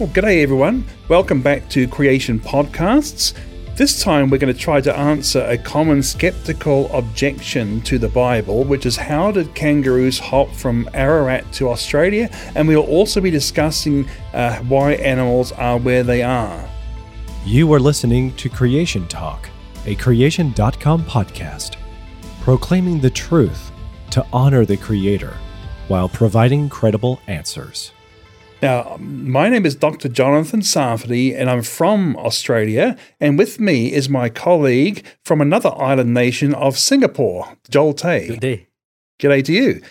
Well, g'day everyone. Welcome back to Creation Podcasts. This time we're going to try to answer a common skeptical objection to the Bible, which is how did kangaroos hop from Ararat to Australia? And we'll also be discussing uh, why animals are where they are. You are listening to Creation Talk, a creation.com podcast, proclaiming the truth to honor the Creator while providing credible answers. Now, my name is Dr. Jonathan Sarfati, and I'm from Australia. And with me is my colleague from another island nation of Singapore, Joel Tay. Good day. G'day to you.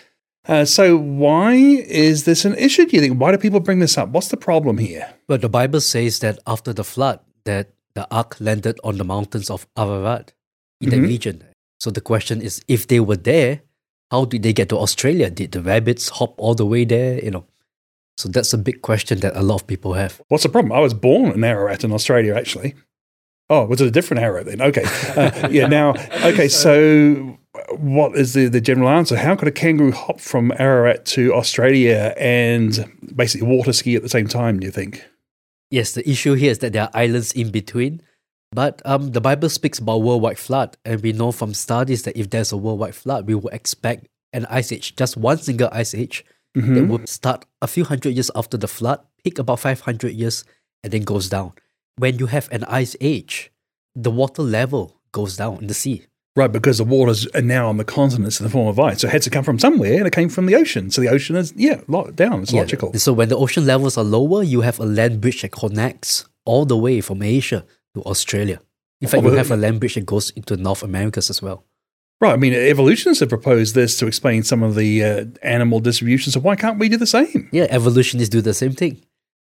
Uh, so, why is this an issue? Do you think? Why do people bring this up? What's the problem here? Well, the Bible says that after the flood, that the ark landed on the mountains of Ararat in Mhm. that region. So the question is, if they were there, how did they get to Australia? Did the rabbits hop all the way there? You know, so that's a big question that a lot of people have. What's the problem? I was born in Ararat in Australia, actually. Oh, was it a different Ararat then? Okay. Uh, yeah, now, okay, so what is the, the general answer? How could a kangaroo hop from Ararat to Australia and basically water ski at the same time, do you think? Yes, the issue here is that there are islands in between. But um, the Bible speaks about worldwide flood, and we know from studies that if there's a worldwide flood, we would expect an ice age, just one single ice age, Mm-hmm. that would start a few hundred years after the flood, peak about 500 years, and then goes down. When you have an ice age, the water level goes down in the sea. Right, because the waters are now on the continents in the form of ice. So it had to come from somewhere and it came from the ocean. So the ocean is, yeah, locked down. It's Yeah. logical. So when the ocean levels are lower, you have a land bridge that connects all the way from Asia to Australia. In fact, Oh, you have a land bridge that goes into North Americas as well. Right. I mean, evolutionists have proposed this to explain some of the uh, animal distribution. So why can't we do the same? Yeah, evolutionists do the same thing.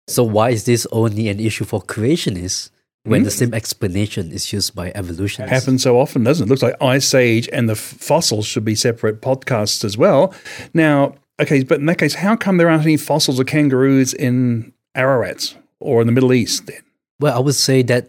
So why is this only an issue for creationists when the same explanation is used by evolutionists? It happens so often, doesn't it? Looks like Ice Age and the f- fossils should be separate podcasts as well. Now, okay, but in that case, how come there aren't any fossils of kangaroos in Ararat or in the Middle East then? Well, I would say that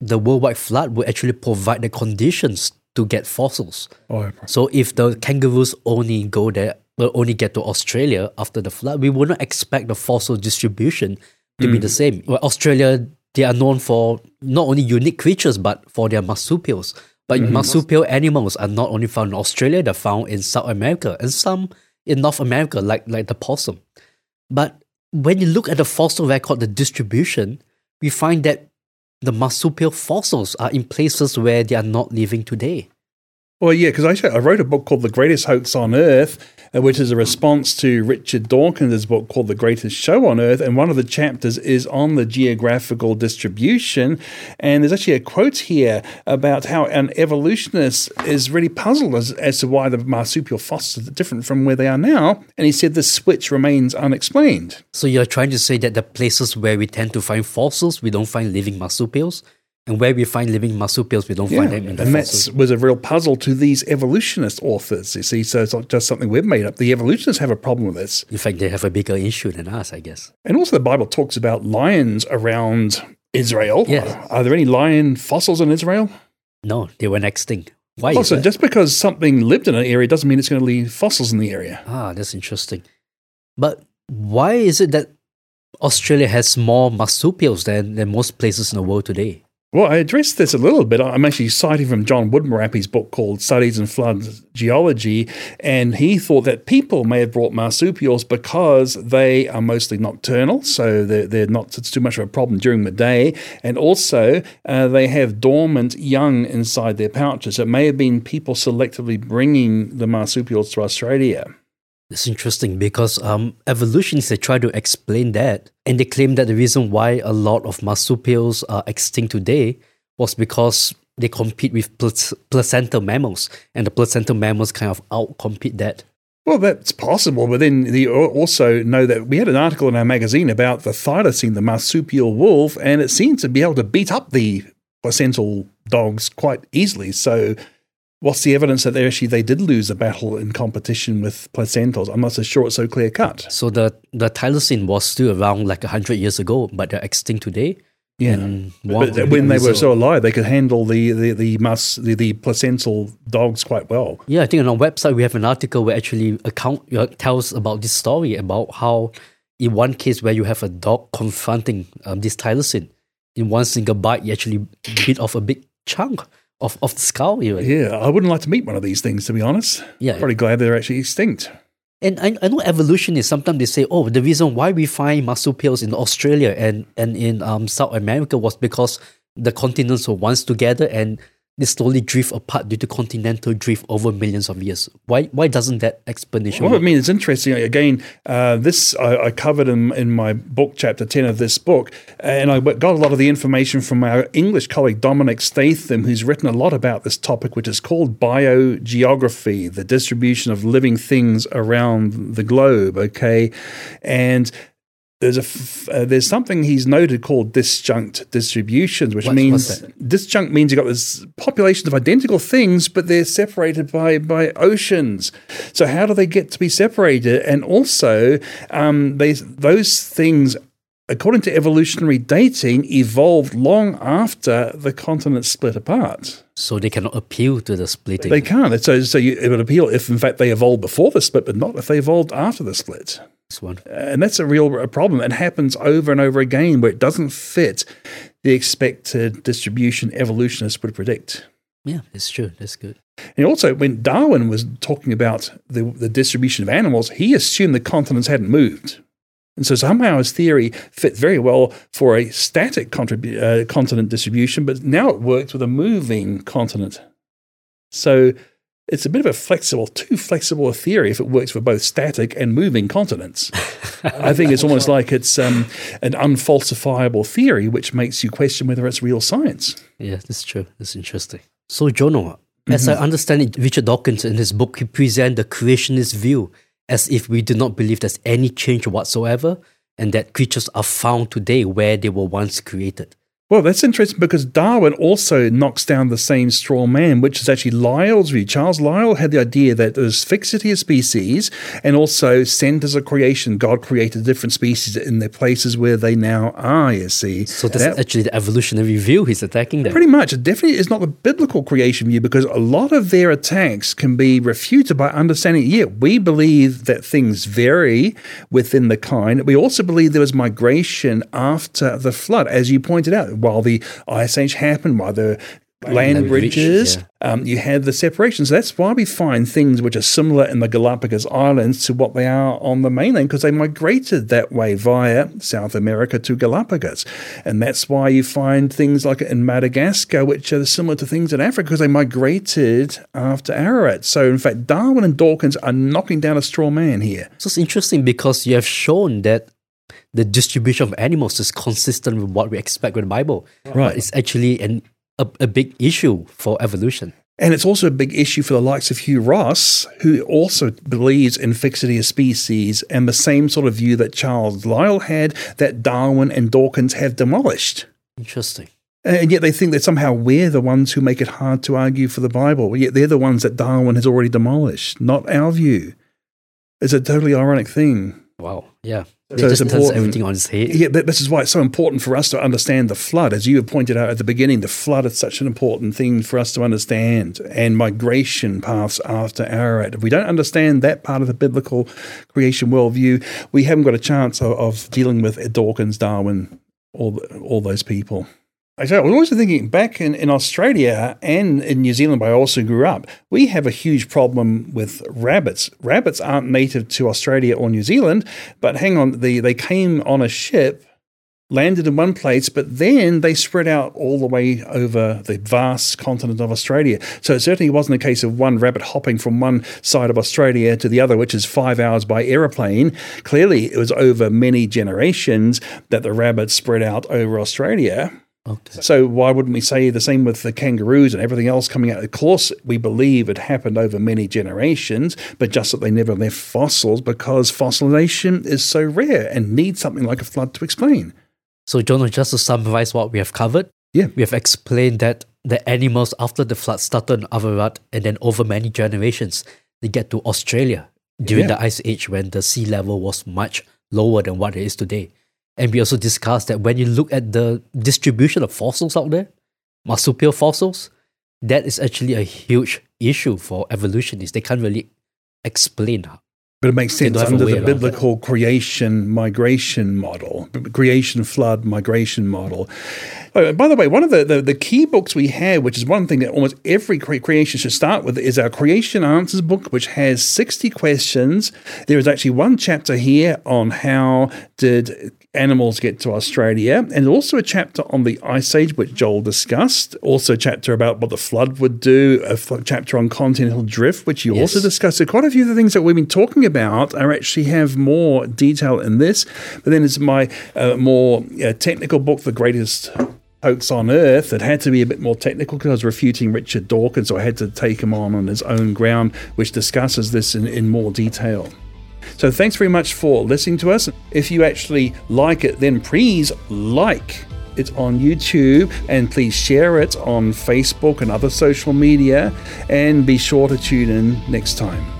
the worldwide flood will actually provide the conditions to get fossils. Oh, So if the kangaroos only go there, will only get to Australia after the flood, we would not expect the fossil distribution to be mm. the same. Well, Australia, they are known for not only unique creatures, but for their marsupials. But mm-hmm. marsupial animals are not only found in Australia, they're found in South America and some in North America, like, like the possum. But when you look at the fossil record, the distribution, we find that the marsupial fossils are in places where they are not living today. Well, yeah, because I, wrote a book called The Greatest Hoax on Earth, Uh, which is a response to Richard Dawkins' book called The Greatest Show on Earth. And one of the chapters is on the geographical distribution. And there's actually a quote here about how an evolutionist is really puzzled as, as to why the marsupial fossils are different from where they are now. And he said the switch remains unexplained. So you're trying to say that the places where we tend to find fossils, we don't find living marsupials, and where we find living marsupials, we don't Yeah, find them in the and that was a real puzzle to these evolutionist authors, you see. So it's not just something we've made up. The evolutionists have a problem with this. In fact, they have a bigger issue than us, I guess. And also, the Bible talks about lions around Israel. Yes. Are there any lion fossils in Israel? No, they went extinct. Why Also, just because something lived in an area doesn't mean it's going to leave fossils in the area. ah, that's interesting. But why is it that Australia has more marsupials than, than most places in the world today? Well, I addressed this a little bit. I'm actually citing from John Woodmorappe's book called Studies in Flood Geology, and he thought that people may have brought marsupials because they are mostly nocturnal, so they're, they're not it's too much of a problem during the day, and also uh, they have dormant young inside their pouches. It may have been people selectively bringing the marsupials to Australia. It's interesting because um, evolutionists they try to explain that, and they claim that the reason why a lot of marsupials are extinct today was because they compete with plac- placental mammals, and the placental mammals kind of outcompete that. Well, that's possible, but then you also know that we had an article in our magazine about the thylacine, the marsupial wolf, and it seems to be able to beat up the placental dogs quite easily. So, what's the evidence that they actually they did lose a battle in competition with placentals? I'm not so sure it's so clear cut. So the the thylacine was still around like hundred years ago, but they're extinct today. Yeah. And But of when they were so alive, they could handle the the the, mus, the the placental dogs quite well. Yeah, I think on our website we have an article where actually account uh, tells about this story about how in one case where you have a dog confronting um, this thylacine, in one single bite, you actually bit off a big chunk of, of the skull. Even. Yeah, I wouldn't like to meet one of these things, to be honest. Yeah. Pretty glad they're actually extinct. And I, I know evolutionists sometimes they say, oh, the reason why we find marsupials in Australia and, and in um, South America was because the continents were once together and they slowly drift apart due to continental drift over millions of years. Why why doesn't that explanation Well, work? I mean, it's interesting. Again, uh, this I, I covered in, in my book, chapter 10 of this book, and I got a lot of the information from our English colleague, Dominic Statham, who's written a lot about this topic, which is called biogeography, the distribution of living things around the globe. Okay. And there's a f- uh, there's something he's noted called disjunct distributions, which What's- means disjunct means you've got this population of identical things, but they're separated by by oceans. So how do they get to be separated? And also, um, they those things. According to evolutionary dating, evolved long after the continents split apart. So they cannot appeal to the splitting. They can't. So, so you, it would appeal if, in fact, they evolved before the split, but not if they evolved after the split. One. And that's a real a problem. It happens over and over again where it doesn't fit the expected distribution evolutionists would predict. Yeah, it's true. That's good. And also, when Darwin was talking about the, the distribution of animals, he assumed the continents hadn't moved. And so somehow his theory fit very well for a static contribu- uh, continent distribution, but now it works with a moving continent. So it's a bit of a flexible, too flexible a theory if it works for both static and moving continents. I think it's almost like it's um, an unfalsifiable theory, which makes you question whether it's real science. Yeah, that's true. That's interesting. So, Jono, as I understand it, Richard Dawkins in his book, he presents the creationist view as if we do not believe there's any change whatsoever and that creatures are found today where they were once created. Well, that's interesting because Darwin also knocks down the same straw man, which is actually Lyell's view. Charles Lyell had the idea that there's fixity of species and also centers of creation. God created different species in the places where they now are, you see. So that's That- actually the evolutionary view he's attacking there. Pretty much. It definitely is not the biblical creation view because a lot of their attacks can be refuted by understanding, yeah, we believe that things vary within the kind. We also believe there was migration after the flood, as you pointed out, while the Ice Age happened, while the land Land bridge, bridges, yeah. um, you had the separation. So that's why we find things which are similar in the Galapagos Islands to what they are on the mainland because they migrated that way via South America to Galapagos. And that's why you find things like in Madagascar, which are similar to things in Africa because they migrated after Ararat. So, in fact, Darwin and Dawkins are knocking down a straw man here. So it's interesting because you have shown that the distribution of animals is consistent with what we expect with the Bible. Right. But it's actually an, a, a big issue for evolution. And it's also a big issue for the likes of Hugh Ross, who also believes in fixity of species and the same sort of view that Charles Lyell had that Darwin and Dawkins have demolished. Interesting. And yet they think that somehow we're the ones who make it hard to argue for the Bible. Yet they're the ones that Darwin has already demolished, not our view. It's a totally ironic thing. Wow. Yeah. It So it's just turns everything on its head. Yeah, but this is why it's so important for us to understand the flood. As you have pointed out at the beginning, the flood is such an important thing for us to understand, and migration paths after Ararat. If we don't understand that part of the biblical creation worldview, we haven't got a chance of, of dealing with Dawkins, Darwin, all all those people. Actually, I was also thinking back in, in Australia and in New Zealand, where I also grew up, we have a huge problem with rabbits. Rabbits aren't native to Australia or New Zealand, but hang on, the, they came on a ship, landed in one place, but then they spread out all the way over the vast continent of Australia. So it certainly wasn't a case of one rabbit hopping from one side of Australia to the other, which is five hours by aeroplane. Clearly, it was over many generations that the rabbits spread out over Australia. Okay. So why wouldn't we say the same with the kangaroos and everything else coming out? Of course, we believe it happened over many generations, but just that they never left fossils because fossilization is so rare and needs something like a flood to explain. So, Jonah, just to summarize what we have covered, Yeah. we have explained that the animals after the flood started in Ararat and then over many generations, they get to Australia during Yeah. the ice age when the sea level was much lower than what it is today. And we also discussed that when you look at the distribution of fossils out there, marsupial fossils, that is actually a huge issue for evolutionists. They can't really explain But it makes sense don't have a under the that. biblical creation migration model, creation flood migration model. Oh, by the way, one of the, the, the key books we have, which is one thing that almost every cre- creation should start with, is our Creation Answers book, which has 60 questions. There is actually one chapter here on how did animals get to Australia, and also a chapter on the Ice Age, which Joel discussed. Also, a chapter about what the flood would do, a f- chapter on continental drift, which you also discussed. So, quite a few of the things that we've been talking about are actually have more detail in this. But then it's my uh, more uh, technical book, The Greatest Hoax on Earth, that had to be a bit more technical because I was refuting Richard Dawkins, so I had to take him on on his own ground, which discusses this in, in more detail. So thanks very much for listening to us. If you actually like it, then please like it on YouTube and please share it on Facebook and other social media. And be sure to tune in next time.